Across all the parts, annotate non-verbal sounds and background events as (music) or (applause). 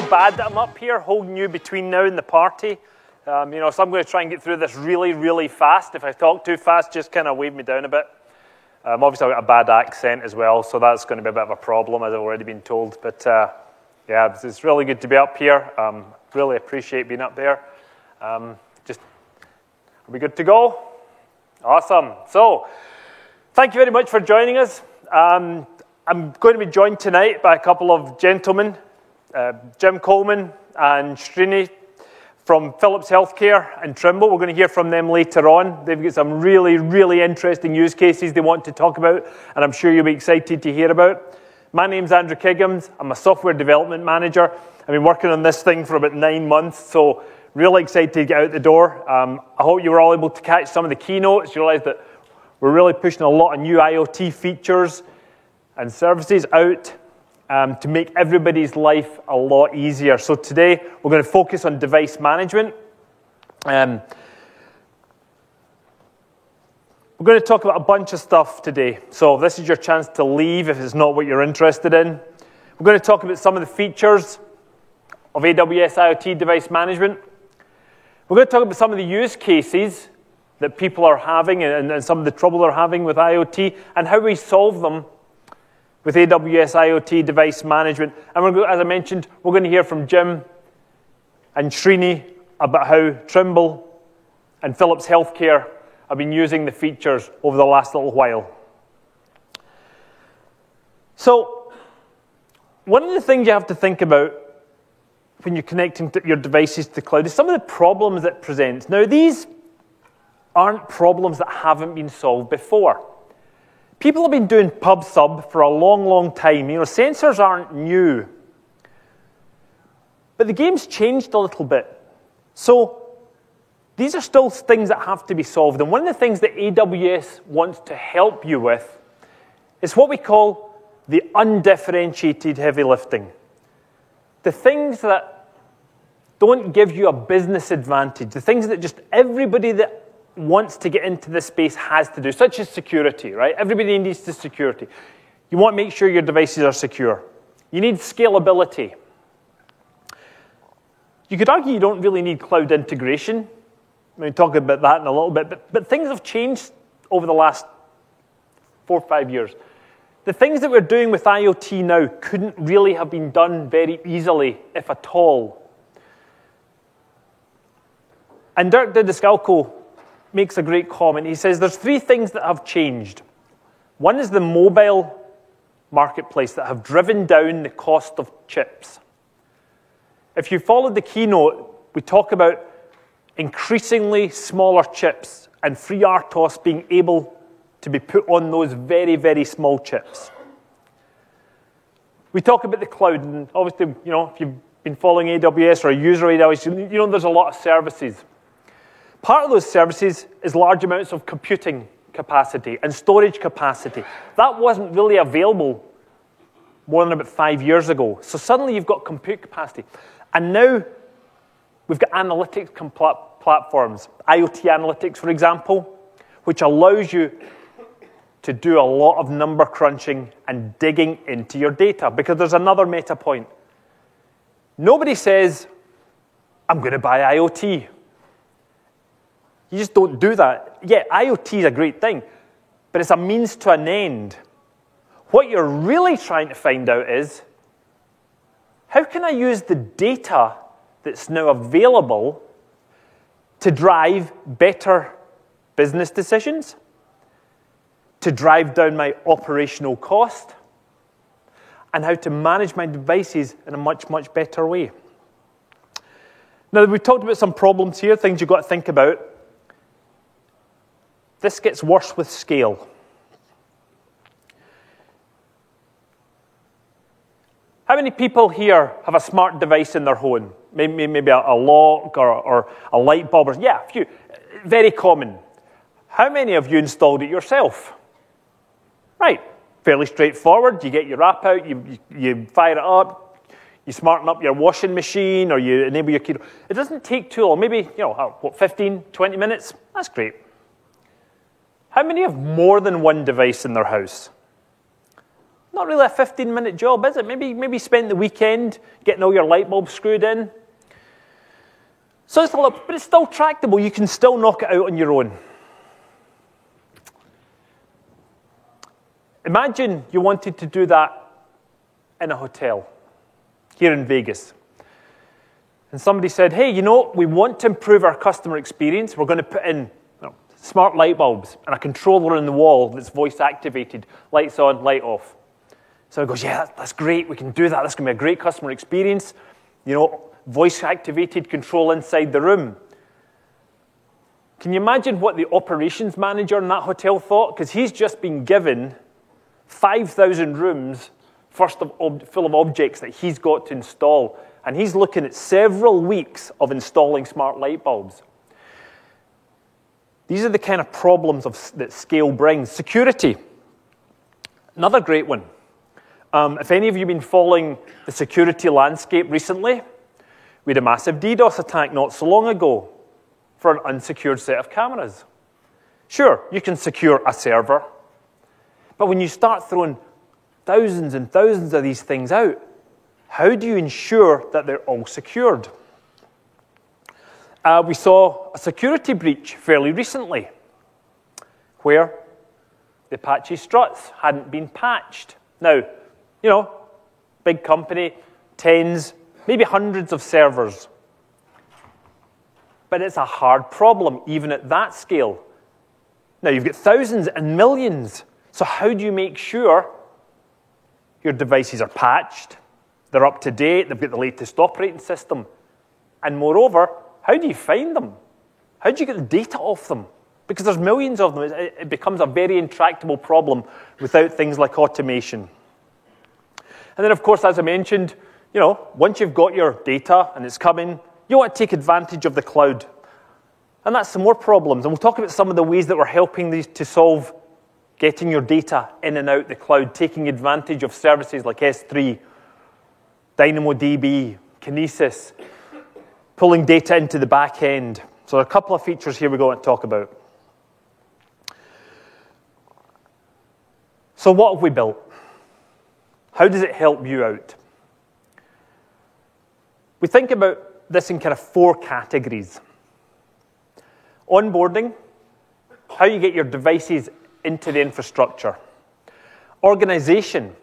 feel bad that I'm up here holding you between now and the party. Um, you know, so I'm going to try and get through this really, really fast. If I talk too fast, just kind of wave me down a bit. Um, obviously, I've got a bad accent as well, so that's going to be a bit of a problem, as I've already been told. But uh, yeah, it's, really good to be up here. Um, really appreciate being up there. Um, just, are we good to go? Awesome. So, thank you very much for joining us. Um, I'm going to be joined tonight by a couple of gentlemen, uh, Jim Coleman and Srini from Philips Healthcare and Trimble. We're going to hear from them later on. They've got some really, really interesting use cases they want to talk about, and I'm sure you'll be excited to hear about. My name's Andrew Kiggums. I'm a software development manager. I've been working on this thing for about nine months, so really excited to get out the door. Um, I hope you were all able to catch some of the keynotes. You realize that we're really pushing a lot of new IoT features and services out um, to make everybody's life a lot easier. So today we're going to focus on device management. Um, we're going to talk about a bunch of stuff today. So this is your chance to leave if it's not what you're interested in. We're going to talk about some of the features of AWS IoT device management. We're going to talk about some of the use cases that people are having and, and some of the trouble they're having with IoT and how we solve them with AWS IoT device management. And as I mentioned, we're going to hear from Jim and Srini about how Trimble and Philips Healthcare have been using the features over the last little while. So, one of the things you have to think about when you're connecting your devices to the cloud is some of the problems that presents. Now, these aren't problems that haven't been solved before. People have been doing pub sub for a long, long time. You know, sensors aren't new. But the game's changed a little bit. So these are still things that have to be solved. And one of the things that AWS wants to help you with is what we call the undifferentiated heavy lifting. The things that don't give you a business advantage, the things that just everybody that wants to get into this space has to do, such as security, right? Everybody needs the security. You want to make sure your devices are secure. You need scalability. You could argue you don't really need cloud integration. Mean, talk about that in a little bit, but, but things have changed over the last four or five years. The things that we're doing with IoT now couldn't really have been done very easily, if at all. And Dirk Didascalou makes a great comment. He says there's three things that have changed. One is the mobile marketplace that have driven down the cost of chips. If you followed the keynote, we talk about increasingly smaller chips and FreeRTOS being able to be put on those very, very small chips. We talk about the cloud, and obviously, you know, if you've been following AWS or a user AWS, you know there's a lot of services. Part of those services is large amounts of computing capacity and storage capacity. That wasn't really available more than about five years ago. So suddenly you've got compute capacity. And now we've got analytics platforms, IoT analytics, for example, which allows you to do a lot of number crunching and digging into your data. Because there's another meta point. Nobody says, I'm going to buy IoT you just don't do that. Yeah, IoT is a great thing, but it's a means to an end. What you're really trying to find out is how can I use the data that's now available to drive better business decisions, to drive down my operational cost, and how to manage my devices in a much, much better way. Now, we've talked about some problems here, things you've got to think about. This gets worse with scale. How many people here have a smart device in their home? Maybe, maybe a, a lock or, or, a light bulb? Or, yeah, a few. Very common. How many of you installed it yourself? Right, fairly straightforward. You get your app out, you, you, you fire it up, you smarten up your washing machine, or you enable your key. It doesn't take too long, maybe, you know, what, 15, 20 minutes? That's great. How many have more than one device in their house? not really a 15 minute job, is it? Maybe, maybe spend the weekend getting all your light bulbs screwed in. So it's a lot, but it's still tractable. You can still knock it out on your own. Imagine you wanted to do that in a hotel here in Vegas. And somebody said, hey, you know, we want to improve our customer experience. We're going to put in smart light bulbs and a controller in the wall that's voice activated, lights on, light off. So he goes, yeah, that's great. We can do that. That's going to be a great customer experience. You know, voice activated control inside the room. Can you imagine what the operations manager in that hotel thought? Because he's just been given 5,000 rooms first of, ob- full of objects that he's got to install. And he's looking at several weeks of installing smart light bulbs. These are the kind of problems of, that scale brings. Security, another great one. Um, if any of you have been following the security landscape recently, we had a massive DDoS attack not so long ago for an unsecured set of cameras. Sure, you can secure a server, but when you start throwing thousands and thousands of these things out, how do you ensure that they're all secured? Uh, we saw a security breach fairly recently where the Apache struts hadn't been patched. Now, you know, big company, tens, maybe hundreds of servers. But it's a hard problem, even at that scale. Now, you've got thousands and millions. So, how do you make sure your devices are patched, they're up to date, they've got the latest operating system? And moreover, how do you find them? How do you get the data off them? Because there's millions of them. It becomes a very intractable problem without things like automation. And then, of course, as I mentioned, you know, once you've got your data and it's coming, you want to take advantage of the cloud. And that's some more problems. And we'll talk about some of the ways that we're helping these to solve getting your data in and out the cloud, taking advantage of services like S3, DynamoDB, Kinesis, pulling data into the back end. So, a couple of features here we're going to talk about. So, what have we built? How does it help you out? We think about this in kind of four categories onboarding, how you get your devices into the infrastructure, organization,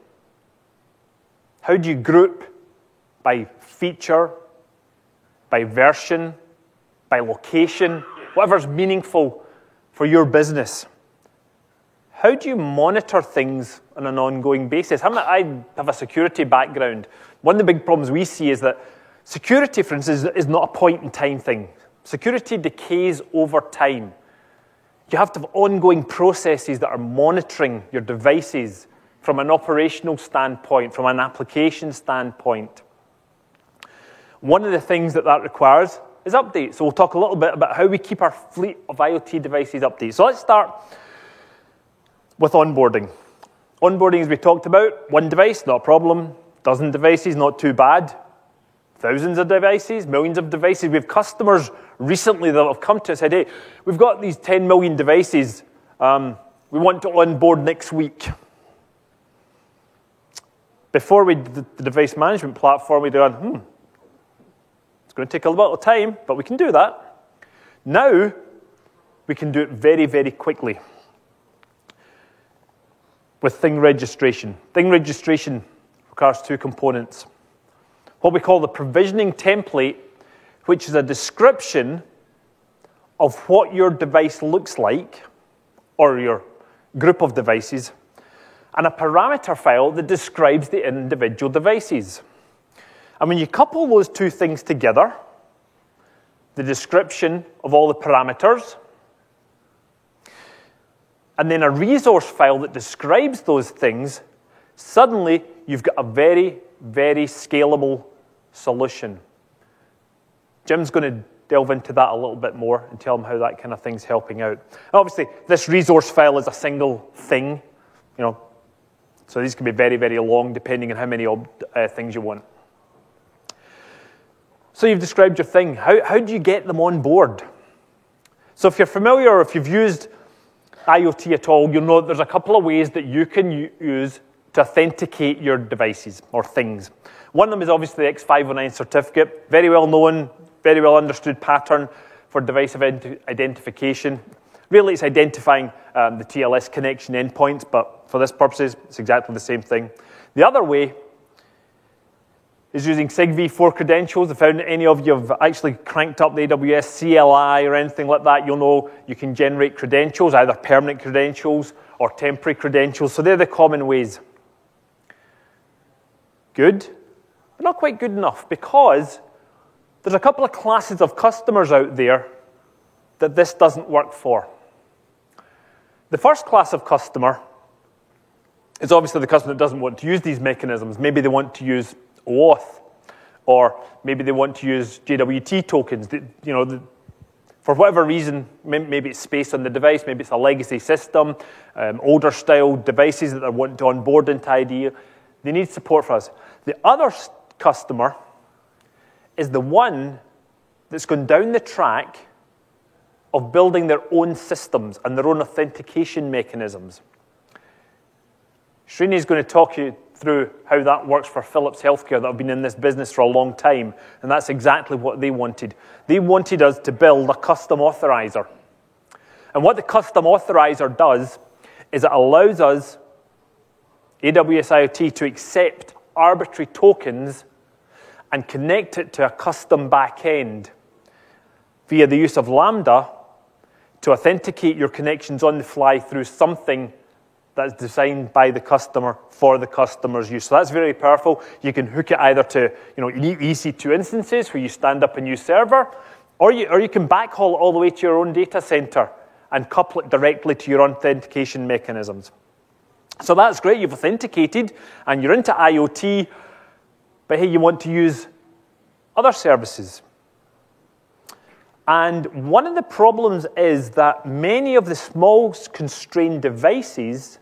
how do you group by feature, by version, by location, whatever's meaningful for your business. How do you monitor things on an ongoing basis? I have a security background. One of the big problems we see is that security, for instance, is not a point in time thing. Security decays over time. You have to have ongoing processes that are monitoring your devices from an operational standpoint, from an application standpoint. One of the things that that requires is updates. So we'll talk a little bit about how we keep our fleet of IoT devices updated. So let's start with onboarding. Onboarding, as we talked about, one device, not a problem. Dozen devices, not too bad. Thousands of devices, millions of devices. We have customers recently that have come to us and said, hey, we've got these 10 million devices. Um, we want to onboard next week. Before we did the device management platform, we'd gone, hmm, it's going to take a little time, but we can do that. Now, we can do it very, very quickly with thing registration. Thing registration requires two components. What we call the provisioning template, which is a description of what your device looks like, or your group of devices, and a parameter file that describes the individual devices. And when you couple those two things together, the description of all the parameters, and then a resource file that describes those things, suddenly you've got a very, very scalable solution. Jim's going to delve into that a little bit more and tell them how that kind of thing's helping out. obviously, this resource file is a single thing, you know, so these can be very, very long depending on how many uh, things you want. So you've described your thing. How, how do you get them on board? So if you're familiar or if you've used IoT at all, you'll know there's a couple of ways that you can use to authenticate your devices or things. One of them is obviously the X509 certificate, very well known, very well understood pattern for device identification. Really, it's identifying um, the TLS connection endpoints, but for this purposes, it's exactly the same thing. The other way is using SIGV4 credentials. If any of you have actually cranked up the AWS CLI or anything like that, you'll know you can generate credentials, either permanent credentials or temporary credentials. So they're the common ways. Good, but not quite good enough because there's a couple of classes of customers out there that this doesn't work for. The first class of customer is obviously the customer that doesn't want to use these mechanisms. Maybe they want to use OAuth, or maybe they want to use JWT tokens. You know, the, for whatever reason, maybe it's space on the device, maybe it's a legacy system, um, older style devices that they want to onboard into IDEA. They need support for us. The other customer is the one that's gone down the track of building their own systems and their own authentication mechanisms. Srini is going to talk you through how that works for Philips Healthcare that have been in this business for a long time, and that's exactly what they wanted. They wanted us to build a custom authorizer. And what the custom authorizer does is it allows us, AWS IoT, to accept arbitrary tokens and connect it to a custom backend via the use of Lambda to authenticate your connections on the fly through something that's designed by the customer for the customer's use. So that's very powerful. You can hook it either to you know, EC2 instances where you stand up a new server, or you, or you can backhaul it all the way to your own data center and couple it directly to your authentication mechanisms. So that's great. You've authenticated and you're into IoT, but hey, you want to use other services. And one of the problems is that many of the small constrained devices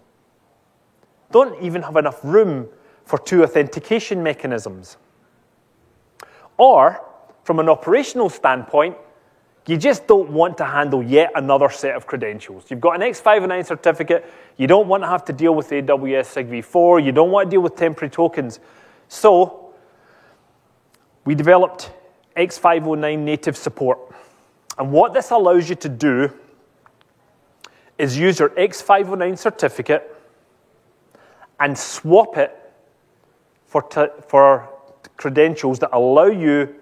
don't even have enough room for two authentication mechanisms. Or, from an operational standpoint, you just don't want to handle yet another set of credentials. You've got an X509 certificate, you don't want to have to deal with AWS SIGV4, you don't want to deal with temporary tokens. So, we developed X509 native support. And what this allows you to do is use your X509 certificate and swap it for, t- for credentials that allow you,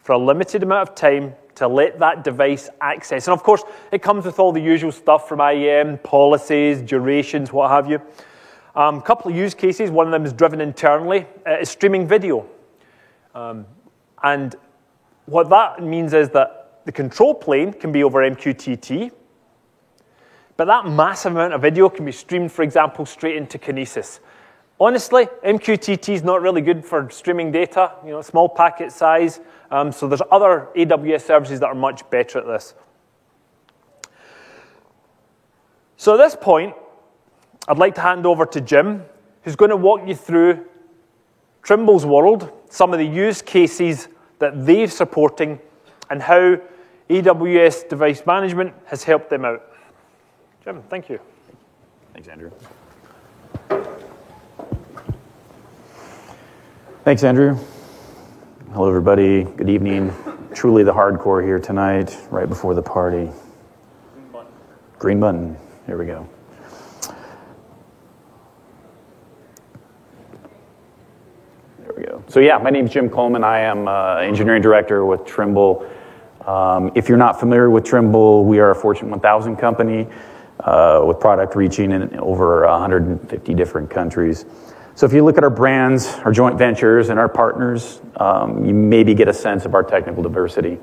for a limited amount of time, to let that device access. And of course, it comes with all the usual stuff from IAM, policies, durations, what have you. A um, couple of use cases. One of them is driven internally. Uh, is streaming video. Um, and what that means is that the control plane can be over MQTT, but that massive amount of video can be streamed, for example, straight into Kinesis. Honestly, MQTT is not really good for streaming data, you know, small packet size. Um, so there's other AWS services that are much better at this. So at this point, I'd like to hand over to Jim, who's going to walk you through Trimble's world, some of the use cases that they're supporting, and how AWS device management has helped them out. Jim, thank you. Thanks, Andrew. Thanks, Andrew. Hello, everybody. Good evening. Truly the hardcore here tonight, right before the party. Green button. Green button. Here we go. There we go. So, yeah, my name is Jim Coleman. I am uh, engineering director with Trimble. Um, if you're not familiar with Trimble, we are a Fortune 1000 company with product reaching in over 150 different countries. So if you look at our brands, our joint ventures, and our partners, um, you maybe get a sense of our technical diversity.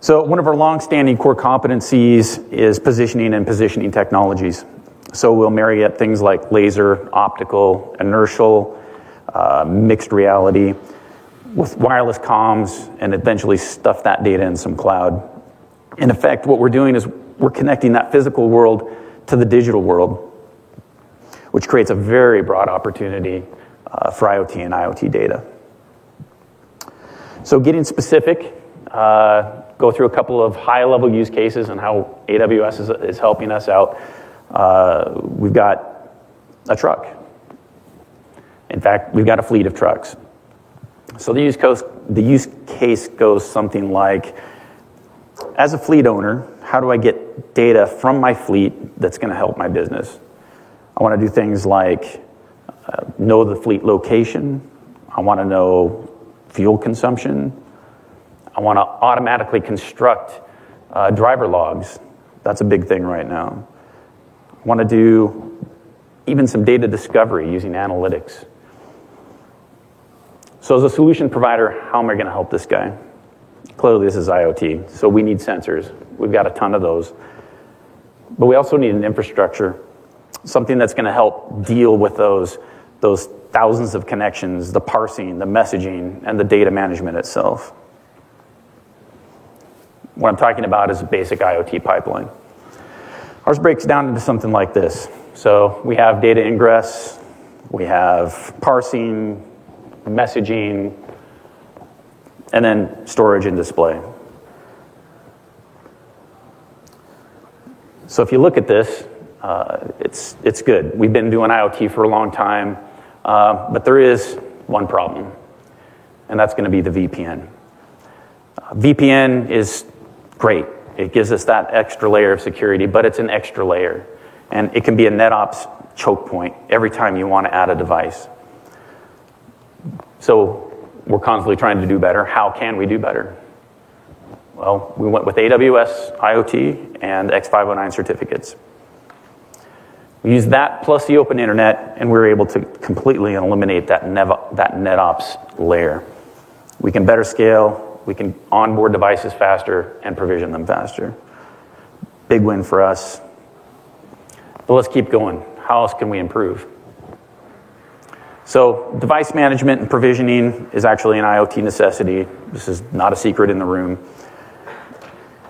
So one of our long-standing core competencies is positioning and positioning technologies. So we'll marry up things like laser, optical, inertial, uh, mixed reality, with wireless comms and eventually stuff that data in some cloud. In effect, what we're doing is we're connecting that physical world to the digital world, which creates a very broad opportunity uh, for IoT and IoT data. So, getting specific, uh, go through a couple of high level use cases and how AWS is, is helping us out. Uh, we've got a truck. In fact, we've got a fleet of trucks. So the use, the use case goes something like as a fleet owner, how do I get data from my fleet that's going to help my business? I want to do things like uh, know the fleet location. I want to know fuel consumption. I want to automatically construct uh, driver logs. That's a big thing right now. I want to do even some data discovery using analytics. So, as a solution provider, how am I going to help this guy? Clearly, this is IoT, so we need sensors. We've got a ton of those. But we also need an infrastructure, something that's going to help deal with those, those thousands of connections, the parsing, the messaging, and the data management itself. What I'm talking about is a basic IoT pipeline. Ours breaks down into something like this. So we have data ingress, we have parsing, messaging, and then storage and display. So if you look at this, uh, it's, it's good. We've been doing IoT for a long time, uh, but there is one problem, and that's going to be the VPN. Uh, VPN is great. It gives us that extra layer of security, but it's an extra layer. And it can be a NetOps choke point every time you want to add a device. So we're constantly trying to do better. How can we do better? Well, we went with AWS IoT and X509 certificates. We used that plus the open internet, and we were able to completely eliminate that, nev- that NetOps layer. We can better scale, we can onboard devices faster, and provision them faster. Big win for us. But let's keep going. How else can we improve? So, device management and provisioning is actually an IoT necessity. This is not a secret in the room.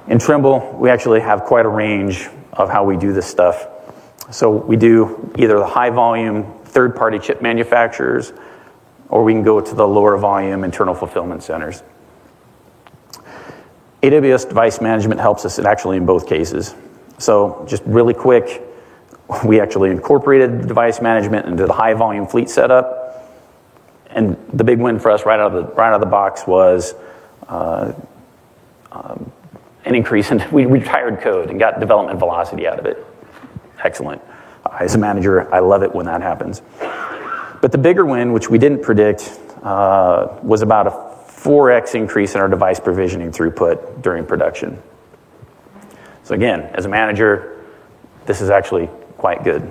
In Trimble, we actually have quite a range of how we do this stuff. So, we do either the high volume third party chip manufacturers, or we can go to the lower volume internal fulfillment centers. AWS device management helps us actually in both cases. So, just really quick, we actually incorporated device management into the high volume fleet setup. And the big win for us right out of the, right out of the box was uh, um, an increase in, (laughs) we retired code and got development velocity out of it. Excellent. As a manager, I love it when that happens. But the bigger win, which we didn't predict, uh, was about a 4x increase in our device provisioning throughput during production. So, again, as a manager, this is actually quite good.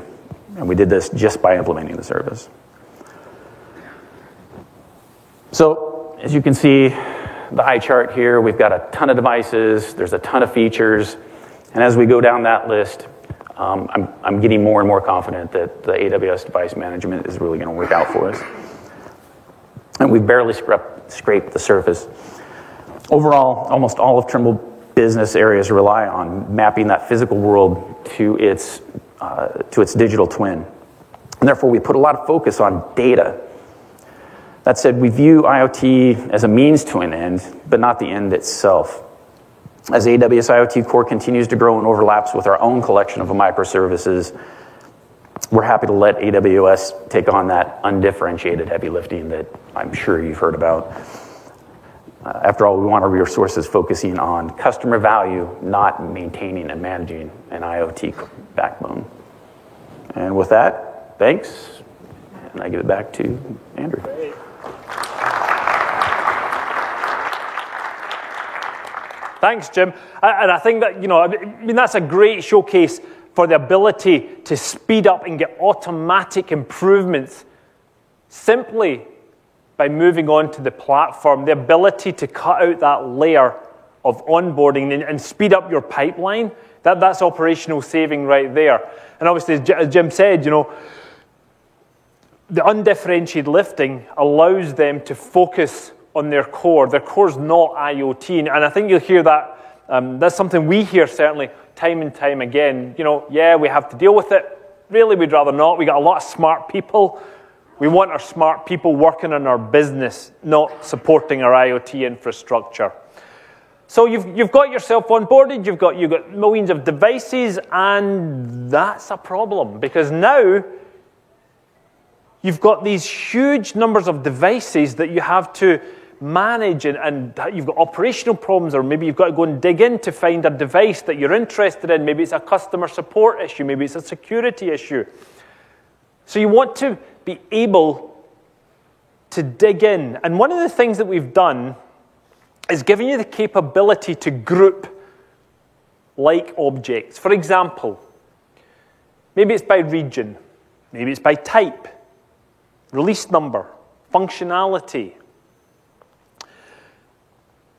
And we did this just by implementing the service. So, as you can see, the eye chart here, we've got a ton of devices, there's a ton of features, and as we go down that list, um, I'm, I'm getting more and more confident that the AWS device management is really going to work out for us. And we've barely scraped, scraped the surface. Overall, almost all of Trimble business areas rely on mapping that physical world to its uh, to its digital twin. And therefore, we put a lot of focus on data. That said, we view IoT as a means to an end, but not the end itself. As AWS IoT Core continues to grow and overlaps with our own collection of microservices, we're happy to let AWS take on that undifferentiated heavy lifting that I'm sure you've heard about. Uh, after all, we want our resources focusing on customer value, not maintaining and managing an IoT backbone. And with that, thanks. And I give it back to Andrew. Thanks, Jim. And I think that, you know, I mean, that's a great showcase for the ability to speed up and get automatic improvements simply by moving on to the platform, the ability to cut out that layer of onboarding and, and speed up your pipeline, that, that's operational saving right there. And obviously, as Jim said, you know, the undifferentiated lifting allows them to focus on their core. Their core is not IoT. And I think you'll hear that. Um, that's something we hear certainly time and time again. You know, yeah, we have to deal with it. Really, we'd rather not. We got a lot of smart people we want our smart people working on our business, not supporting our IoT infrastructure. So you've, you've got yourself onboarded, you've got, you've got millions of devices, and that's a problem because now you've got these huge numbers of devices that you have to manage and, and, you've got operational problems or maybe you've got to go and dig in to find a device that you're interested in. Maybe it's a customer support issue maybe it's a security issue. So you want to be able to dig in. And one of the things that we've done is giving you the capability to group like objects for example maybe it's by region maybe it's by type release number functionality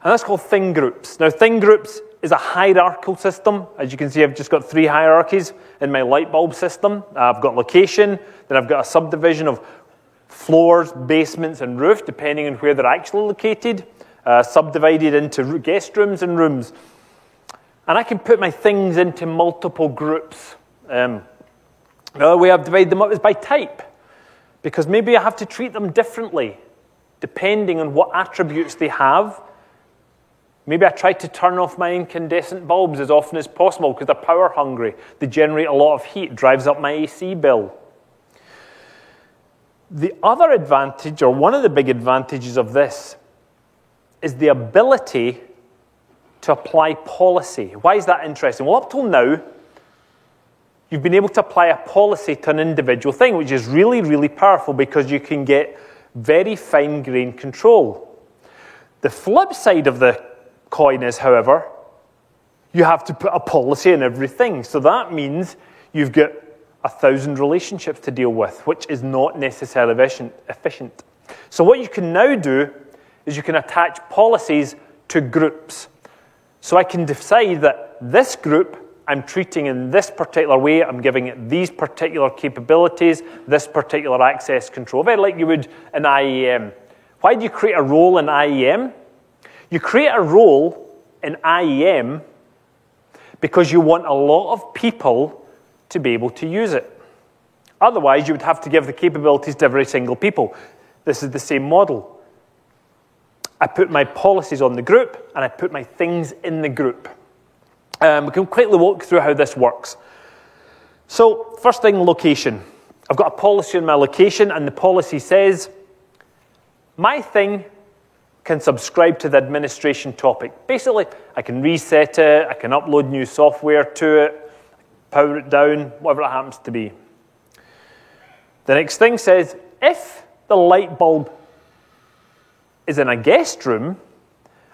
and that's called thing groups. Now, thing groups is a hierarchical system. As you can see, I've just got three hierarchies in my light bulb system. I've got location, then I've got a subdivision of floors, basements, and roof, depending on where they're actually located, uh, subdivided into guest rooms and rooms. And I can put my things into multiple groups. Um, the way I've divided them up is by type, because maybe I have to treat them differently depending on what attributes they have Maybe I try to turn off my incandescent bulbs as often as possible because they're power hungry. They generate a lot of heat, drives up my AC bill. The other advantage, or one of the big advantages of this, is the ability to apply policy. Why is that interesting? Well, up till now, you've been able to apply a policy to an individual thing, which is really, really powerful because you can get very fine grained control. The flip side of the coin is, however, you have to put a policy in everything. So that means you've got a thousand relationships to deal with, which is not necessarily efficient. So what you can now do is you can attach policies to groups. So I can decide that this group I'm treating in this particular way, I'm giving it these particular capabilities, this particular access control, very like you would in IAM. Why do you create a role in IAM? You create a role in IAM because you want a lot of people to be able to use it. Otherwise, you would have to give the capabilities to every single people. This is the same model. I put my policies on the group and I put my things in the group. Um, we can quickly walk through how this works. So, first thing, location. I've got a policy on my location, and the policy says my thing can subscribe to the administration topic. Basically, I can reset it, I can upload new software to it, power it down, whatever it happens to be. The next thing says if the light bulb is in a guest room,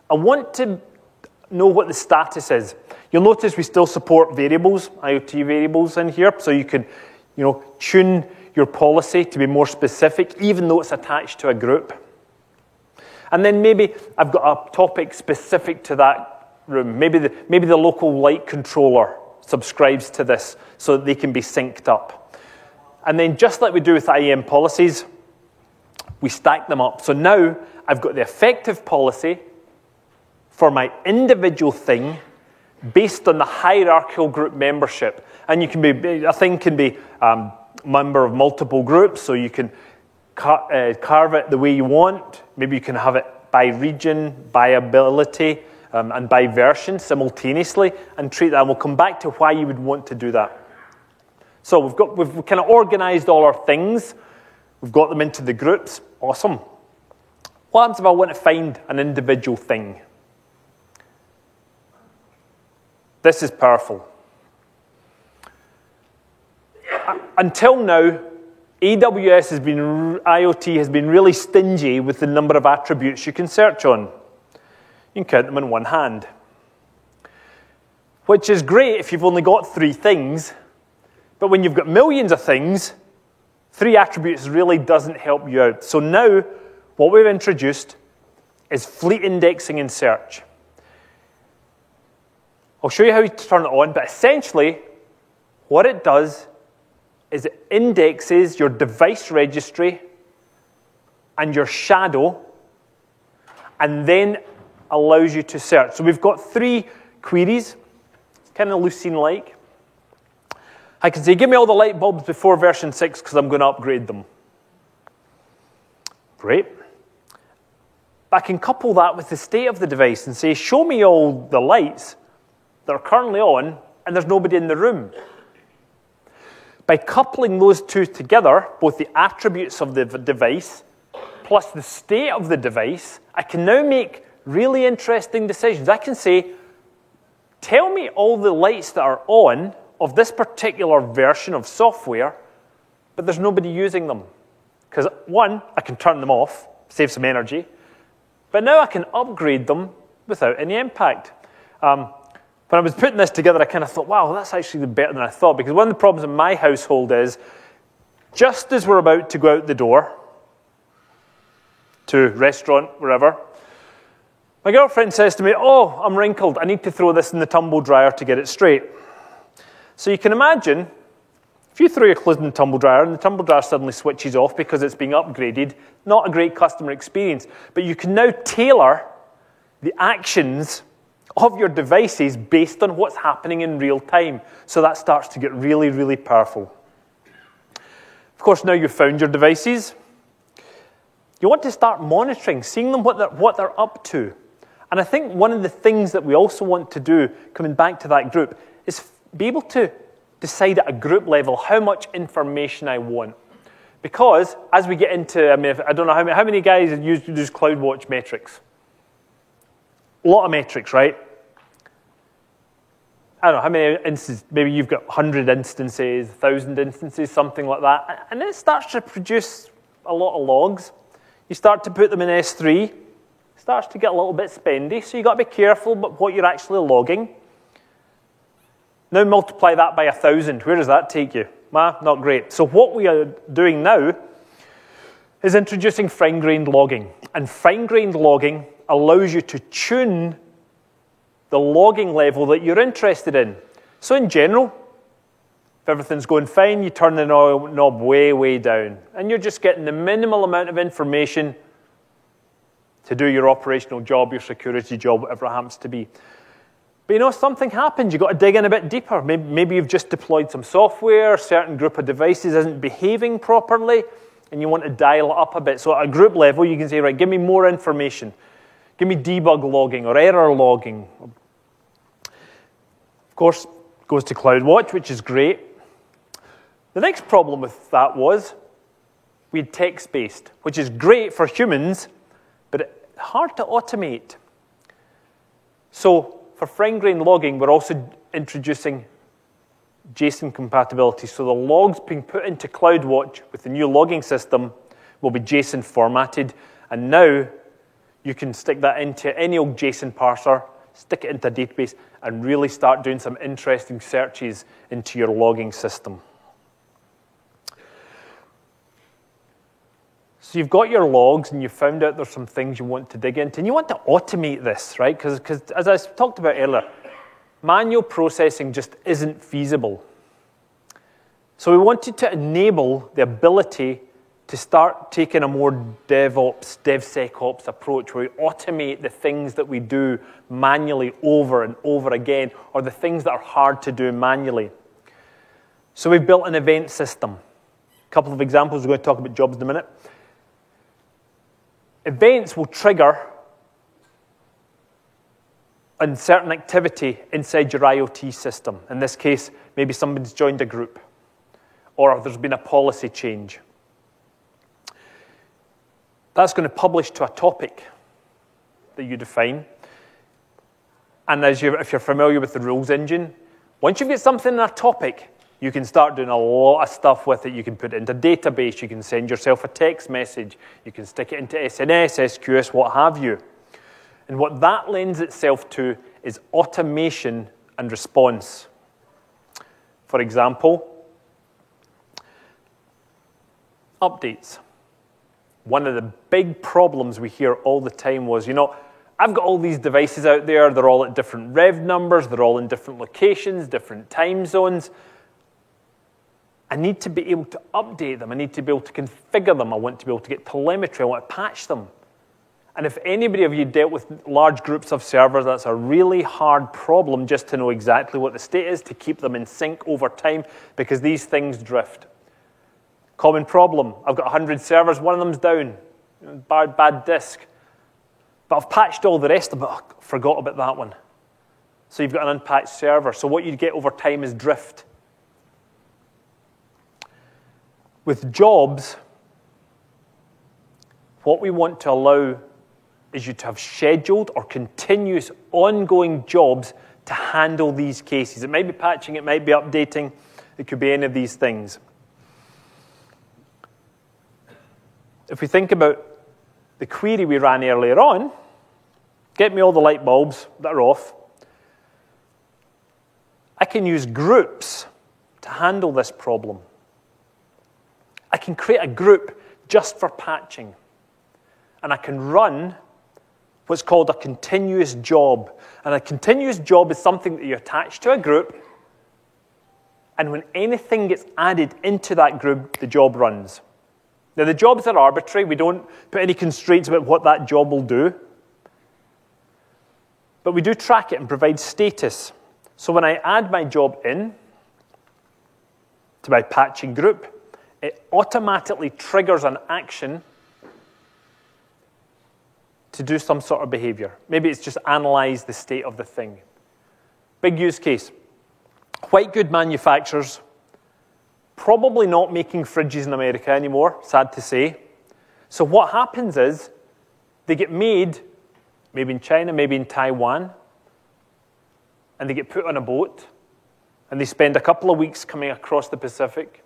I want to know what the status is. You'll notice we still support variables, IoT variables in here, so you can you know, tune your policy to be more specific, even though it's attached to a group. And then maybe I've got a topic specific to that room. Maybe the, maybe the local light controller subscribes to this so that they can be synced up. And then, just like we do with IAM policies, we stack them up. So now I've got the effective policy for my individual thing based on the hierarchical group membership. And you can be, a thing can be um, member of multiple groups, so you can car- uh, carve it the way you want. Maybe you can have it by region, by ability, um, and by version simultaneously and treat that. And we'll come back to why you would want to do that. So we've, got, we've kind of organized all our things. We've got them into the groups. Awesome. What happens if I want to find an individual thing? This is powerful. Uh, until now, AWS has been, IoT has been really stingy with the number of attributes you can search on. You can count them in one hand. Which is great if you've only got three things, but when you've got millions of things, three attributes really doesn't help you out. So now, what we've introduced is fleet indexing in search. I'll show you how to turn it on, but essentially, what it does is it indexes your device registry and your shadow and then allows you to search. So we've got three queries, kind of Lucene like. I can say, give me all the light bulbs before version 6 because I'm going to upgrade them. Great. I can couple that with the state of the device and say, show me all the lights that are currently on and there's nobody in the room. By coupling those two together, both the attributes of the device plus the state of the device, I can now make really interesting decisions. I can say, tell me all the lights that are on of this particular version of software, but there's nobody using them. Because, one, I can turn them off, save some energy, but now I can upgrade them without any impact. Um, when I was putting this together, I kind of thought, wow, that's actually better than I thought. Because one of the problems in my household is just as we're about to go out the door to restaurant, wherever, my girlfriend says to me, Oh, I'm wrinkled. I need to throw this in the tumble dryer to get it straight. So you can imagine if you throw your clothes in the tumble dryer and the tumble dryer suddenly switches off because it's being upgraded, not a great customer experience. But you can now tailor the actions of your devices based on what's happening in real time. So that starts to get really, really powerful. Of course, now you've found your devices. You want to start monitoring, seeing them what they're, what they're up to. And I think one of the things that we also want to do, coming back to that group, is be able to decide at a group level how much information I want. Because as we get into, I mean, I don't know how many, how many guys use, use CloudWatch metrics? A lot of metrics, right? I don't know how many instances, maybe you've got 100 instances, 1,000 instances, something like that. And it starts to produce a lot of logs. You start to put them in S3, starts to get a little bit spendy, so you've got to be careful about what you're actually logging. Now multiply that by a 1,000. Where does that take you? Ah, not great. So what we are doing now is introducing fine-grained logging. And fine-grained logging allows you to tune the logging level that you're interested in. So, in general, if everything's going fine, you turn the knob way, way down. And you're just getting the minimal amount of information to do your operational job, your security job, whatever it happens to be. But you know, something happens. You've got to dig in a bit deeper. Maybe, maybe you've just deployed some software, a certain group of devices isn't behaving properly, and you want to dial it up a bit. So at a group level, you can say, right, give me more information. Give me debug logging or error logging. Of course, goes to CloudWatch, which is great. The next problem with that was we had text based, which is great for humans, but hard to automate. So, for fine grained logging, we're also introducing JSON compatibility. So, the logs being put into CloudWatch with the new logging system will be JSON formatted. And now you can stick that into any old JSON parser, stick it into a database, and really start doing some interesting searches into your logging system. So you've got your logs and you've found out there's some things you want to dig into, and you want to automate this, right? Because as I talked about earlier, manual processing just isn't feasible. So we wanted to enable the ability to start taking a more DevOps, DevSecOps approach where we automate the things that we do manually over and over again, or the things that are hard to do manually. So we've built an event system. A couple of examples, we're going to talk about jobs in a minute. Events will trigger a certain activity inside your IoT system. In this case, maybe somebody's joined a group, or there's been a policy change that's going to publish to a topic that you define. And as you, if you're familiar with the rules engine, once you get something in a topic, you can start doing a lot of stuff with it. You can put it into a database, you can send yourself a text message, you can stick it into SNS, SQS, what have you. And what that lends itself to is automation and response. For example, updates one of the big problems we hear all the time was, you know, I've got all these devices out there, they're all at different rev numbers, they're all in different locations, different time zones. I need to be able to update them, I need to be able to configure them, I want to be able to get telemetry, I want to patch them. And if anybody of you dealt with large groups of servers, that's a really hard problem just to know exactly what the state is, to keep them in sync over time, because these things drift. Common problem. I've got 100 servers, one of them's down. Bad, bad disk. But I've patched all the rest of it. Oh, forgot about that one. So you've got an unpatched server. So what you get over time is drift. With jobs, what we want to allow is you to have scheduled or continuous ongoing jobs to handle these cases. It might be patching, it might be updating, it could be any of these things. If we think about the query we ran earlier on, get me all the light bulbs that are off. I can use groups to handle this problem. I can create a group just for patching. And I can run what's called a continuous job. And a continuous job is something that you attach to a group, and when anything gets added into that group, the job runs. Now, the jobs are arbitrary. We don't put any constraints about what that job will do. But we do track it and provide status. So when I add my job in to my patching group, it automatically triggers an action to do some sort of behavior. Maybe it's just analyze the state of the thing. Big use case. White good manufacturers probably not making fridges in America anymore, sad to say. So what happens is they get made maybe in China, maybe in Taiwan, and they get put on a boat and they spend a couple of weeks coming across the Pacific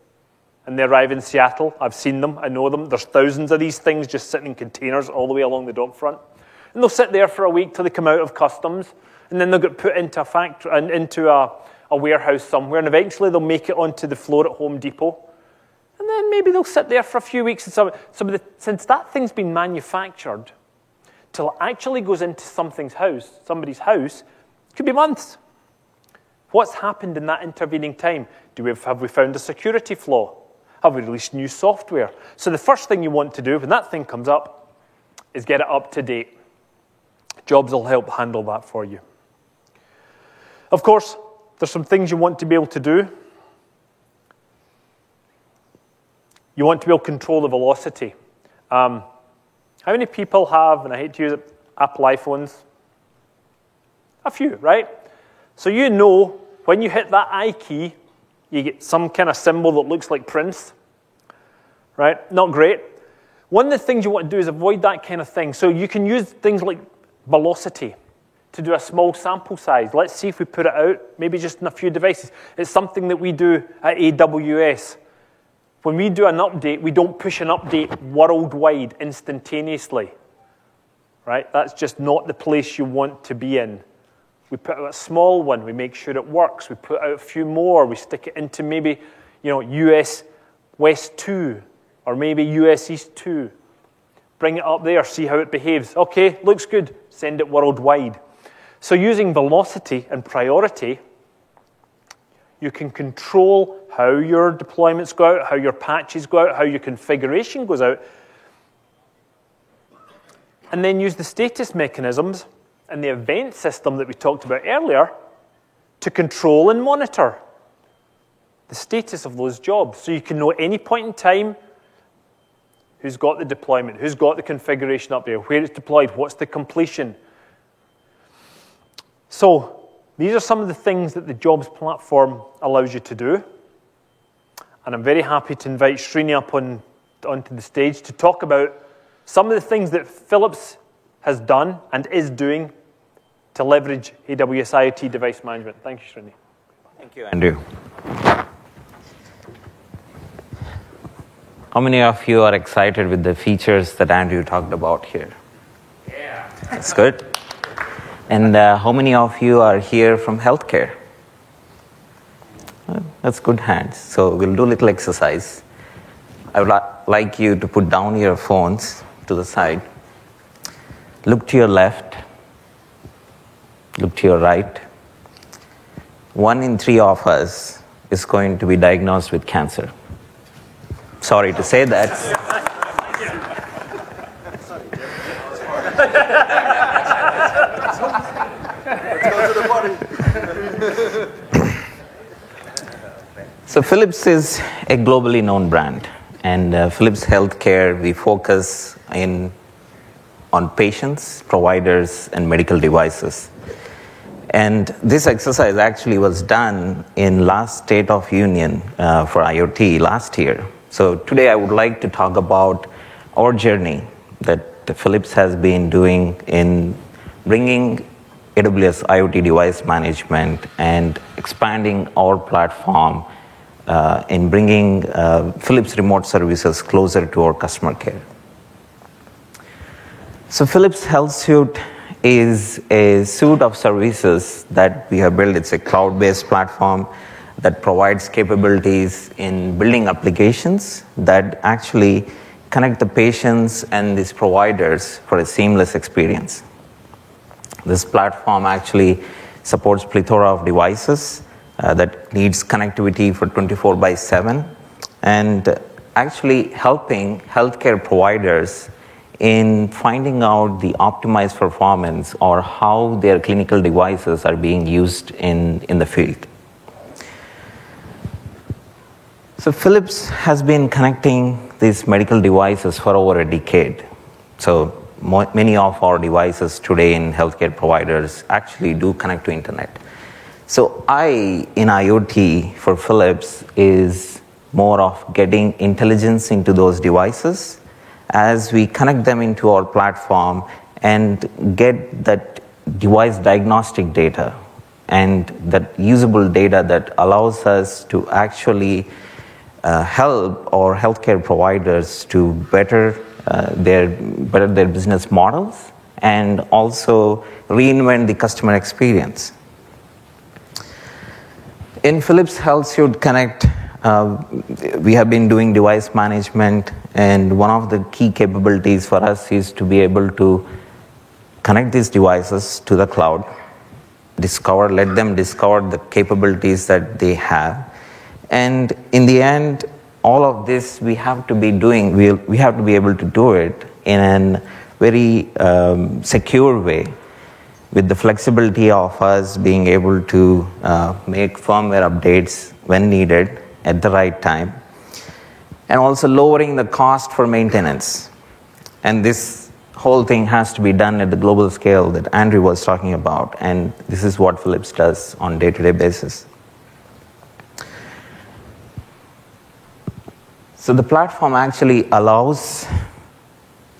and they arrive in Seattle. I've seen them, I know them. There's thousands of these things just sitting in containers all the way along the dock front. And they'll sit there for a week till they come out of customs, and then they'll get put into a factory and into a, a warehouse somewhere, and eventually they'll make it onto the floor at Home Depot. And then maybe they'll sit there for a few weeks. And some, some the, since that thing's been manufactured, till it actually goes into something's house, somebody's house, could be months. What's happened in that intervening time? Do we have, have we found a security flaw? Have we released new software? So the first thing you want to do when that thing comes up is get it up to date. Jobs will help handle that for you. Of course, there's some things you want to be able to do. You want to be able to control the velocity. Um, how many people have, and I hate to use it, Apple iPhones? A few, right? So you know when you hit that I key, you get some kind of symbol that looks like Prince, right? Not great. One of the things you want to do is avoid that kind of thing. So you can use things like velocity to do a small sample size. Let's see if we put it out, maybe just in a few devices. It's something that we do at AWS. When we do an update, we don't push an update worldwide instantaneously. Right? That's just not the place you want to be in. We put out a small one, we make sure it works. We put out a few more, we stick it into maybe, you know, US West 2 or maybe US East 2. Bring it up there, see how it behaves. Okay, looks good, send it worldwide. So, using velocity and priority, you can control how your deployments go out, how your patches go out, how your configuration goes out, and then use the status mechanisms and the event system that we talked about earlier to control and monitor the status of those jobs. So you can know at any point in time who's got the deployment, who's got the configuration up there, where it's deployed, what's the completion. So these are some of the things that the jobs platform allows you to do. And I'm very happy to invite Srini up on, onto the stage to talk about some of the things that Philips has done and is doing to leverage AWS IoT device management. Thank you, Srini. Thank you, Andrew. How many of you are excited with the features that Andrew talked about here? Yeah. That's good. And uh, how many of you are here from healthcare? Well, that's good hands. So we'll do a little exercise. I would like you to put down your phones to the side. Look to your left Look to your right. One in three of us is going to be diagnosed with cancer. Sorry to say that. (laughs) so, Philips is a globally known brand, and uh, Philips Healthcare, we focus in on patients, providers, and medical devices. And this exercise actually was done in last State of Union uh, for IoT last year. So today I would like to talk about our journey that Philips has been doing in bringing AWS IoT device management and expanding our platform uh, in bringing uh, Philips remote services closer to our customer care. So Philips Health Suite is a suite of services that we have built. It's a cloud-based platform that provides capabilities in building applications that actually connect the patients and these providers for a seamless experience. This platform actually supports plethora of devices uh, that needs connectivity for 24 by 7 and actually helping healthcare providers in finding out the optimized performance or how their clinical devices are being used in, in the field. So, Philips has been connecting these medical devices for over a decade. So, many of our devices today in healthcare providers actually do connect to internet. So, I in IoT for Philips is more of getting intelligence into those devices as we connect them into our platform and get that device diagnostic data and that usable data that allows us to actually uh, help our healthcare providers to better uh, their better their business models and also reinvent the customer experience. In Philips Health Suite Connect, uh, we have been doing device management, and one of the key capabilities for us is to be able to connect these devices to the cloud, discover, let them discover the capabilities that they have, and in the end, all of this we have to be doing. We we have to be able to do it in a very um, secure way with the flexibility of us being able to uh, make firmware updates when needed at the right time, and also lowering the cost for maintenance. And this whole thing has to be done at the global scale that Andrew was talking about, and this is what Philips does on day-to-day basis. So the platform actually allows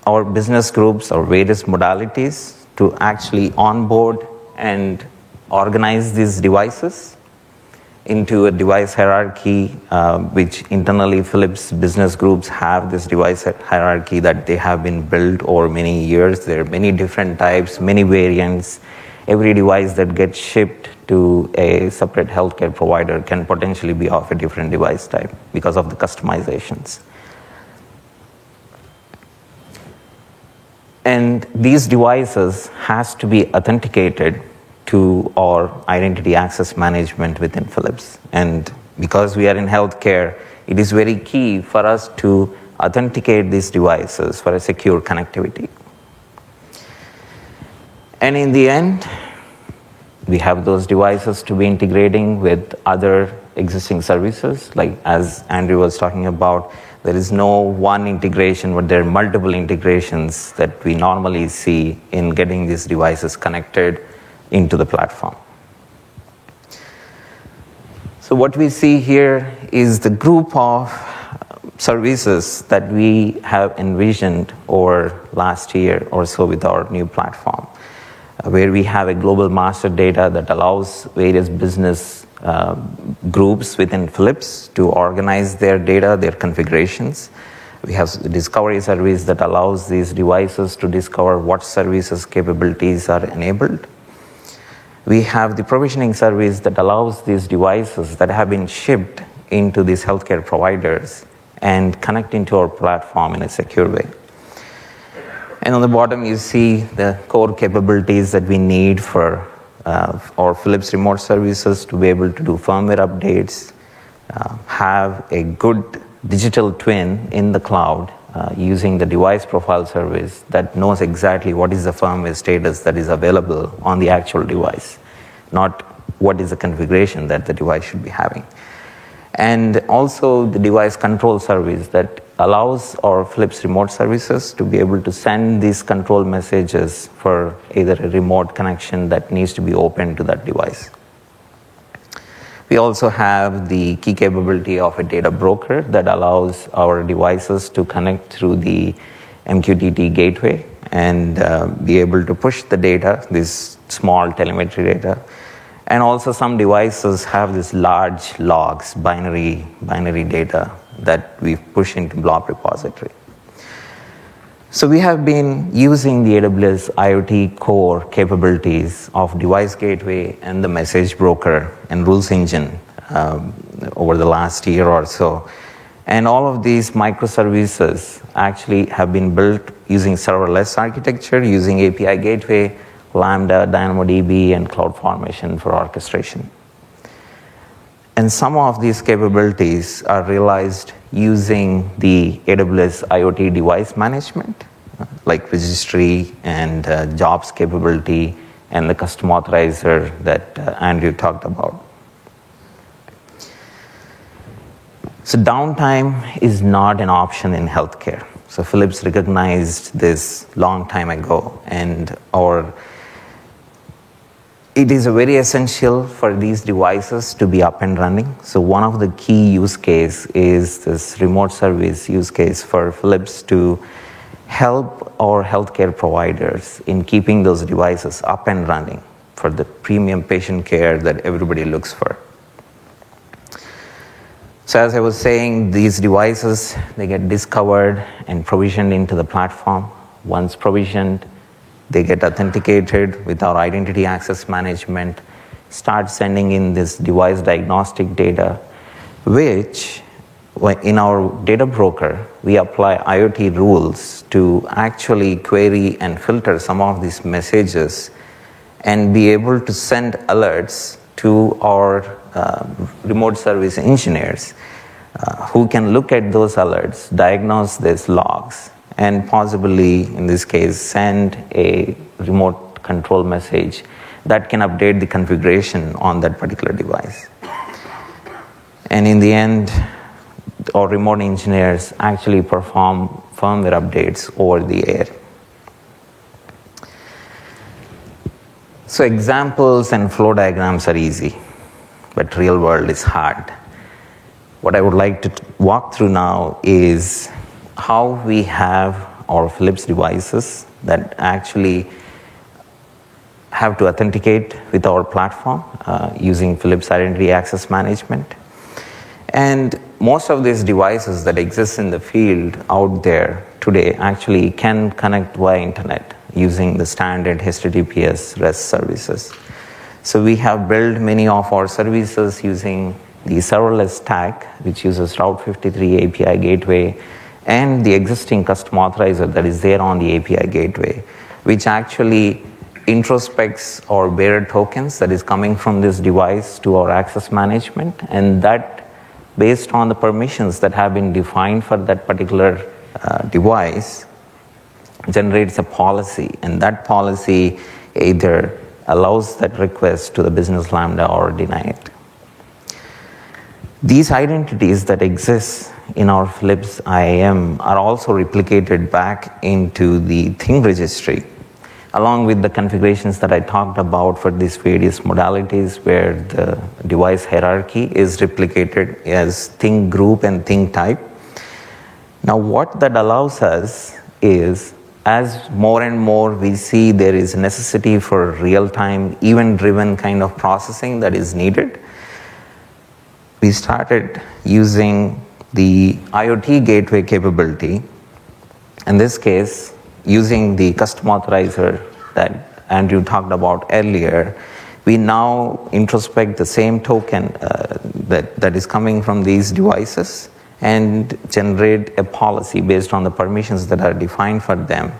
our business groups or various modalities to actually onboard and organize these devices into a device hierarchy, uh, which internally Philips business groups have this device hierarchy that they have been built over many years. There are many different types, many variants. Every device that gets shipped to a separate healthcare provider can potentially be of a different device type because of the customizations. And these devices has to be authenticated to our identity access management within Philips. And because we are in healthcare, it is very key for us to authenticate these devices for a secure connectivity. And in the end, we have those devices to be integrating with other existing services. Like as Andrew was talking about, there is no one integration, but there are multiple integrations that we normally see in getting these devices connected into the platform. So, what we see here is the group of services that we have envisioned over last year or so with our new platform, uh, where we have a global master data that allows various business uh, groups within Philips to organize their data, their configurations. We have discovery service that allows these devices to discover what services capabilities are enabled we have the provisioning service that allows these devices that have been shipped into these healthcare providers and connect into our platform in a secure way. And on the bottom, you see the core capabilities that we need for uh, our Philips remote services to be able to do firmware updates, uh, have a good digital twin in the cloud uh, using the device profile service that knows exactly what is the firmware status that is available on the actual device, not what is the configuration that the device should be having. And also the device control service that allows our Philips remote services to be able to send these control messages for either a remote connection that needs to be opened to that device. We also have the key capability of a data broker that allows our devices to connect through the MQTT gateway and uh, be able to push the data, this small telemetry data. And also some devices have these large logs, binary, binary data that we push into blob repository. So we have been using the AWS IoT core capabilities of device gateway and the message broker and rules engine um, over the last year or so. And all of these microservices actually have been built using serverless architecture, using API gateway, Lambda, DynamoDB, and CloudFormation for orchestration. And some of these capabilities are realized using the AWS IoT device management, like registry and uh, jobs capability and the custom authorizer that uh, Andrew talked about. So, downtime is not an option in healthcare. So, Philips recognized this long time ago, and our it is very essential for these devices to be up and running. So one of the key use case is this remote service use case for Philips to help our healthcare providers in keeping those devices up and running for the premium patient care that everybody looks for. So as I was saying, these devices, they get discovered and provisioned into the platform. Once provisioned, they get authenticated with our identity access management, start sending in this device diagnostic data, which in our data broker, we apply IoT rules to actually query and filter some of these messages and be able to send alerts to our uh, remote service engineers uh, who can look at those alerts, diagnose these logs, and possibly, in this case, send a remote control message that can update the configuration on that particular device. And in the end, our remote engineers actually perform firmware updates over the air. So, examples and flow diagrams are easy, but real world is hard. What I would like to walk through now is how we have our Philips devices that actually have to authenticate with our platform uh, using Philips Identity Access Management. And most of these devices that exist in the field out there today actually can connect via internet using the standard HTTPS REST services. So we have built many of our services using the serverless stack, which uses Route 53 API gateway and the existing custom authorizer that is there on the API gateway, which actually introspects our bearer tokens that is coming from this device to our access management, and that based on the permissions that have been defined for that particular uh, device generates a policy, and that policy either allows that request to the business lambda or deny it. These identities that exist in our Philips IAM are also replicated back into the thing registry, along with the configurations that I talked about for these various modalities where the device hierarchy is replicated as thing group and thing type. Now, what that allows us is as more and more we see there is necessity for real time, event driven kind of processing that is needed we started using the IoT gateway capability. In this case, using the custom authorizer that Andrew talked about earlier, we now introspect the same token uh, that, that is coming from these devices and generate a policy based on the permissions that are defined for them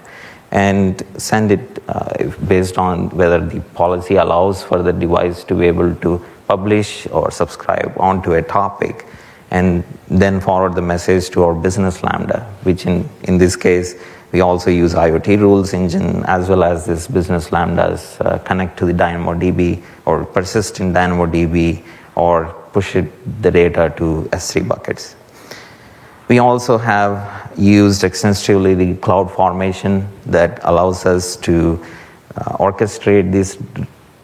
and send it uh, based on whether the policy allows for the device to be able to publish or subscribe onto a topic and then forward the message to our business lambda which in, in this case we also use iot rules engine as well as this business lambdas uh, connect to the dynamodb or persist in dynamodb or push it, the data to s3 buckets. We also have used extensively the cloud formation that allows us to uh, orchestrate these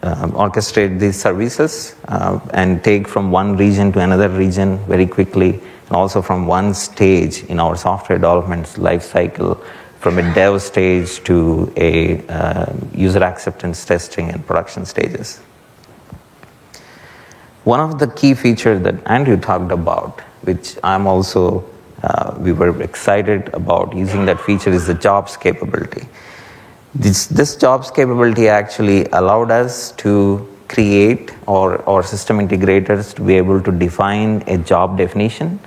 um, orchestrate these services uh, and take from one region to another region very quickly, and also from one stage in our software development life cycle, from a dev stage to a uh, user acceptance testing and production stages. One of the key features that Andrew talked about, which I'm also uh, we were excited about using that feature, is the jobs capability. This, this jobs capability actually allowed us to create or, or system integrators to be able to define a job definition.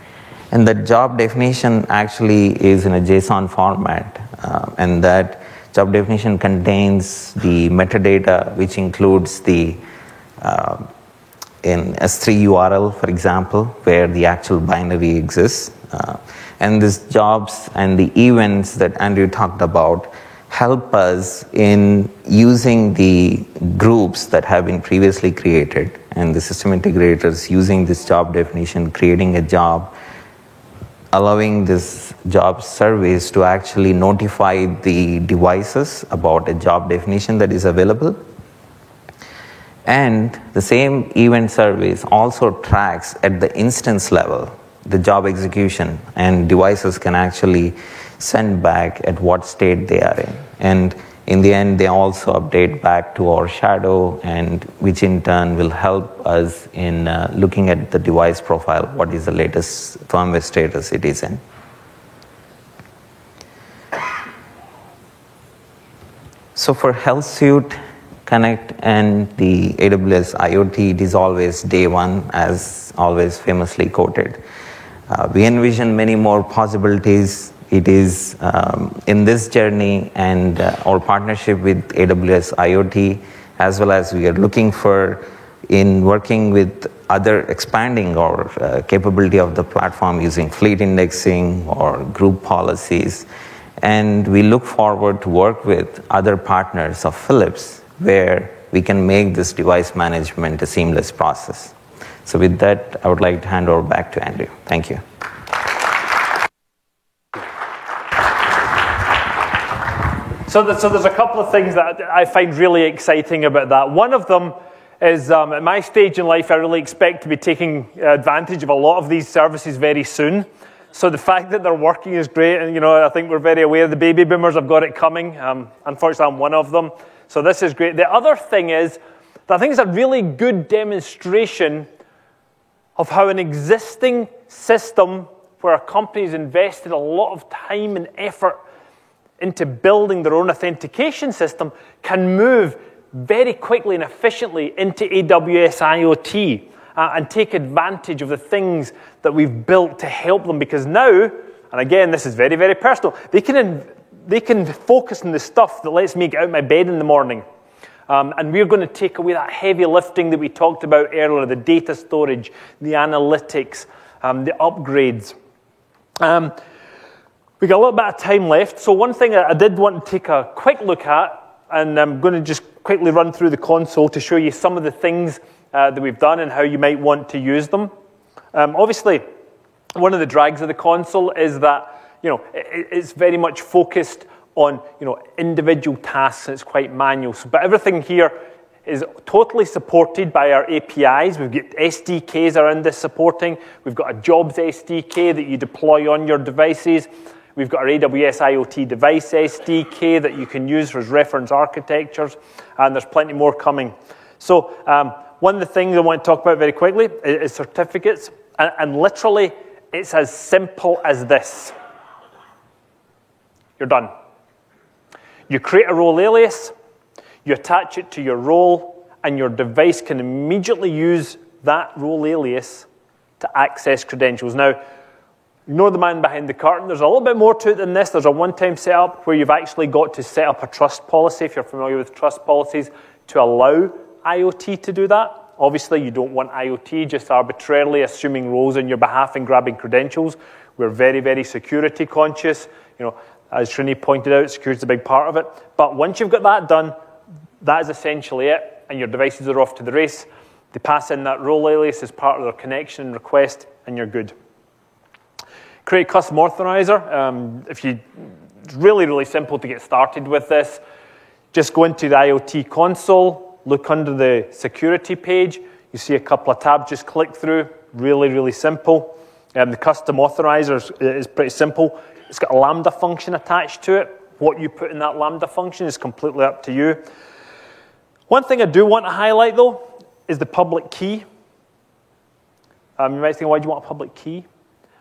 And that job definition actually is in a JSON format. Uh, and that job definition contains the metadata, which includes the uh, in S3 URL, for example, where the actual binary exists. Uh, and these jobs and the events that Andrew talked about help us in using the groups that have been previously created and the system integrators using this job definition, creating a job, allowing this job service to actually notify the devices about a job definition that is available. And the same event service also tracks at the instance level the job execution, and devices can actually send back at what state they are in. And in the end, they also update back to our shadow, and which in turn will help us in uh, looking at the device profile, what is the latest firmware status it is in. So for Health Suite Connect and the AWS IoT, it is always day one, as always famously quoted. Uh, we envision many more possibilities it is um, in this journey and uh, our partnership with AWS IoT, as well as we are looking for in working with other expanding our uh, capability of the platform using fleet indexing or group policies. And we look forward to work with other partners of Philips where we can make this device management a seamless process. So with that, I would like to hand over back to Andrew. Thank you. So, so there's a couple of things that I find really exciting about that. One of them is um, at my stage in life, I really expect to be taking advantage of a lot of these services very soon. So the fact that they're working is great, and you know I think we're very aware the baby boomers have got it coming. Um, unfortunately, I'm one of them. So this is great. The other thing is that I think it's a really good demonstration of how an existing system where a company's invested a lot of time and effort into building their own authentication system can move very quickly and efficiently into AWS IoT uh, and take advantage of the things that we've built to help them. Because now, and again, this is very, very personal, they can, they can focus on the stuff that lets me get out of my bed in the morning. Um, and we're going to take away that heavy lifting that we talked about earlier the data storage, the analytics, um, the upgrades. Um, we got a little bit of time left. So, one thing I did want to take a quick look at, and I'm going to just quickly run through the console to show you some of the things uh, that we've done and how you might want to use them. Um, obviously, one of the drags of the console is that you know it, it's very much focused on you know individual tasks. And it's quite manual. So, but everything here is totally supported by our APIs. We've got SDKs around this supporting. We've got a jobs SDK that you deploy on your devices. We've got our AWS IoT device SDK that you can use as reference architectures, and there's plenty more coming. So, um, one of the things I want to talk about very quickly is certificates, and, and literally, it's as simple as this. You're done. You create a role alias, you attach it to your role, and your device can immediately use that role alias to access credentials. Now, Ignore the man behind the curtain. There's a little bit more to it than this. There's a one time setup where you've actually got to set up a trust policy, if you're familiar with trust policies, to allow IoT to do that. Obviously, you don't want IoT just arbitrarily assuming roles on your behalf and grabbing credentials. We're very, very security conscious. You know, as Srini pointed out, security is a big part of it. But once you've got that done, that is essentially it, and your devices are off to the race. They pass in that role alias as part of their connection request, and you're good. Create custom authorizer. Um, if you, it's really, really simple to get started with this. Just go into the IoT console, look under the security page. You see a couple of tabs, just click through. Really, really simple. Um, the custom authorizer is, is pretty simple. It's got a Lambda function attached to it. What you put in that Lambda function is completely up to you. One thing I do want to highlight, though, is the public key. Um, you might think, why do you want a public key?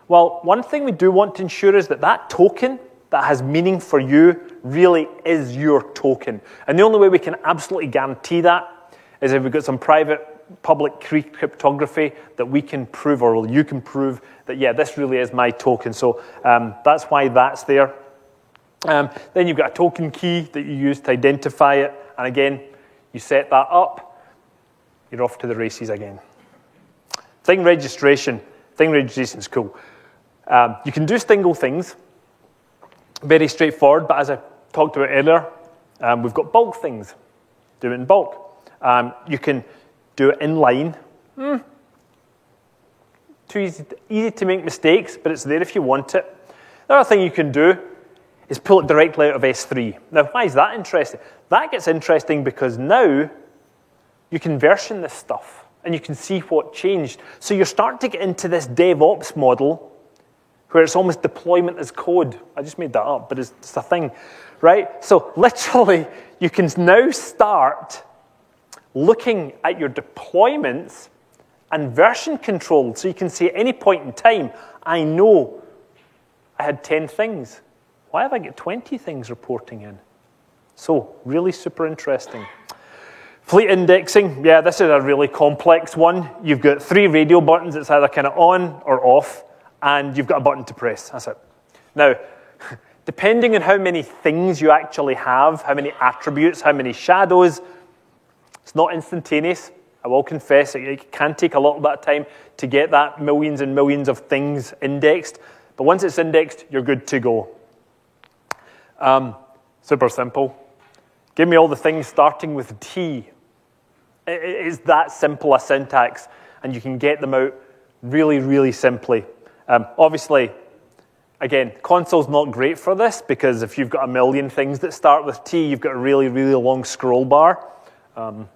Well, one thing we do want to ensure is that that token that has meaning for you really is your token. And the only way we can absolutely guarantee that is if we've got some private public cryptography that we can prove or you can prove that, yeah, this really is my token. So um, that's why that's there. Um, then you've got a token key that you use to identify it. And again, you set that up, you're off to the races again. Thing registration. Thing registration is cool. Um, you can do single things, very straightforward, but as I talked about earlier, um, we've got bulk things. Do it in bulk. Um, you can do it in line. Mm. Too easy easy to make mistakes, but it's there if you want it. The other thing you can do is pull it directly out of S3. Now, why is that interesting? That gets interesting because now you can version this stuff and you can see what changed. So you're starting to get into this DevOps model where it's almost deployment as code. I just made that up, but it's, it's a thing, right? So literally, you can now start looking at your deployments and version control. So you can see at any point in time, I know I had 10 things. Why have I got 20 things reporting in? So, really super interesting. Fleet indexing, yeah, this is a really complex one. You've got three radio buttons, it's either kind of on or off and you've got a button to press. That's it. Now, (laughs) depending on how many things you actually have, how many attributes, how many shadows, it's not instantaneous. I will confess it can take a little bit of time to get that millions and millions of things indexed. But once it's indexed, you're good to go. Um, super simple. Give me all the things starting with T. It's that simple a syntax, and you can get them out really, really simply. Um, obviously, again, console's not great for this because if you've got a million things that start with T, you've got a really, really long scroll bar. Um,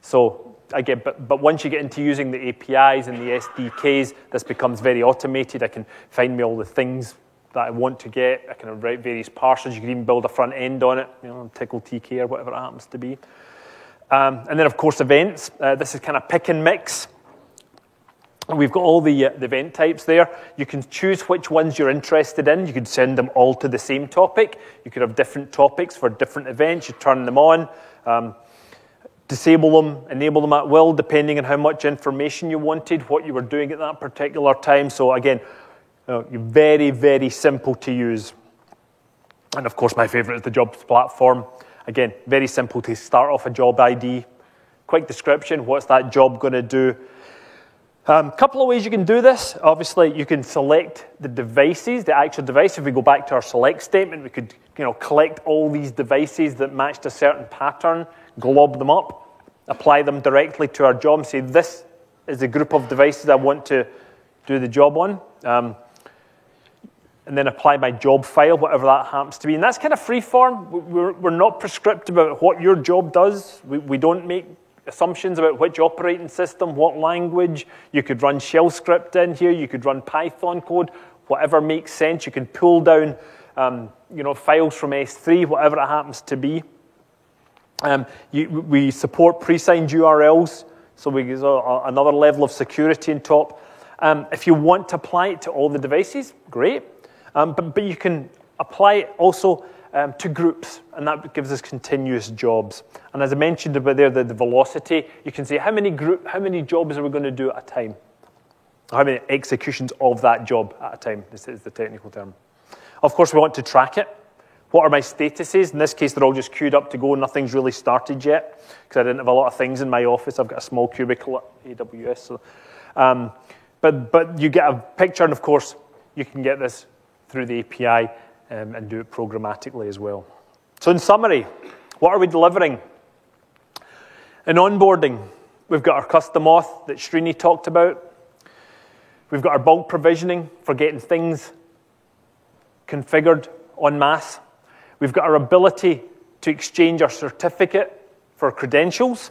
so again, but, but once you get into using the APIs and the SDKs, this becomes very automated. I can find me all the things that I want to get. I can write various parsers. You can even build a front end on it, you know, Tcl TK or whatever it happens to be. Um, and then, of course, events. Uh, this is kind of pick and mix. We've got all the, uh, the event types there. You can choose which ones you're interested in. You could send them all to the same topic. You could have different topics for different events. You turn them on, um, disable them, enable them at will, depending on how much information you wanted, what you were doing at that particular time. So, again, you know, very, very simple to use. And of course, my favorite is the jobs platform. Again, very simple to start off a job ID. Quick description what's that job going to do? A um, couple of ways you can do this. Obviously, you can select the devices, the actual device. If we go back to our select statement, we could you know, collect all these devices that matched a certain pattern, glob them up, apply them directly to our job, and say, this is the group of devices I want to do the job on. Um, and then apply my job file, whatever that happens to be. And that's kind of free form. We're, we're not prescriptive about what your job does. We, we don't make assumptions about which operating system, what language. You could run shell script in here. You could run Python code, whatever makes sense. You can pull down um, you know, files from S3, whatever it happens to be. Um, you, we support pre-signed URLs, so we get another level of security on top. Um, if you want to apply it to all the devices, great. Um, but, but you can apply it also um, to groups, and that gives us continuous jobs. And as I mentioned about there, the, the velocity, you can see how many group, how many jobs are we going to do at a time? How many executions of that job at a time? This is the technical term. Of course, we want to track it. What are my statuses? In this case, they're all just queued up to go. And nothing's really started yet because I didn't have a lot of things in my office. I've got a small cubicle at AWS. So, um, but, but you get a picture, and of course, you can get this through the API um, and do it programmatically as well. So, in summary, what are we delivering? In onboarding, we've got our custom auth that Srini talked about. We've got our bulk provisioning for getting things configured en masse. We've got our ability to exchange our certificate for credentials.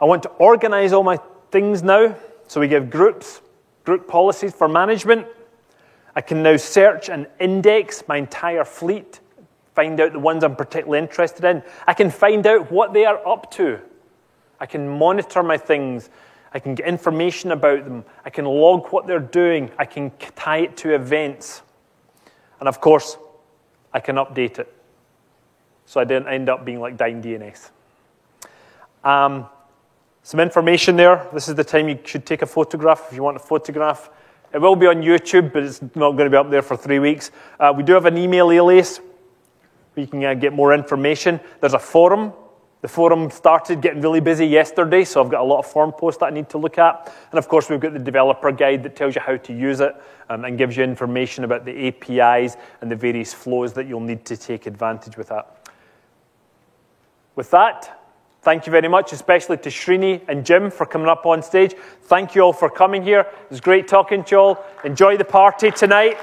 I want to organize all my things now. So we give groups, group policies for management. I can now search and index my entire fleet, find out the ones I'm particularly interested in. I can find out what they are up to. I can monitor my things. I can get information about them. I can log what they're doing. I can tie it to events. And of course, I can update it. So I didn't end up being like Dyn DNS. Um, some information there. This is the time you should take a photograph if you want a photograph. It will be on YouTube, but it's not going to be up there for three weeks. Uh, we do have an email alias. We can uh, get more information. There's a forum. The forum started getting really busy yesterday, so I've got a lot of forum posts that I need to look at. And of course, we've got the developer guide that tells you how to use it um, and gives you information about the APIs and the various flows that you'll need to take advantage with that. With that, Thank you very much, especially to Srini and Jim for coming up on stage. Thank you all for coming here. It was great talking to you all. Enjoy the party tonight.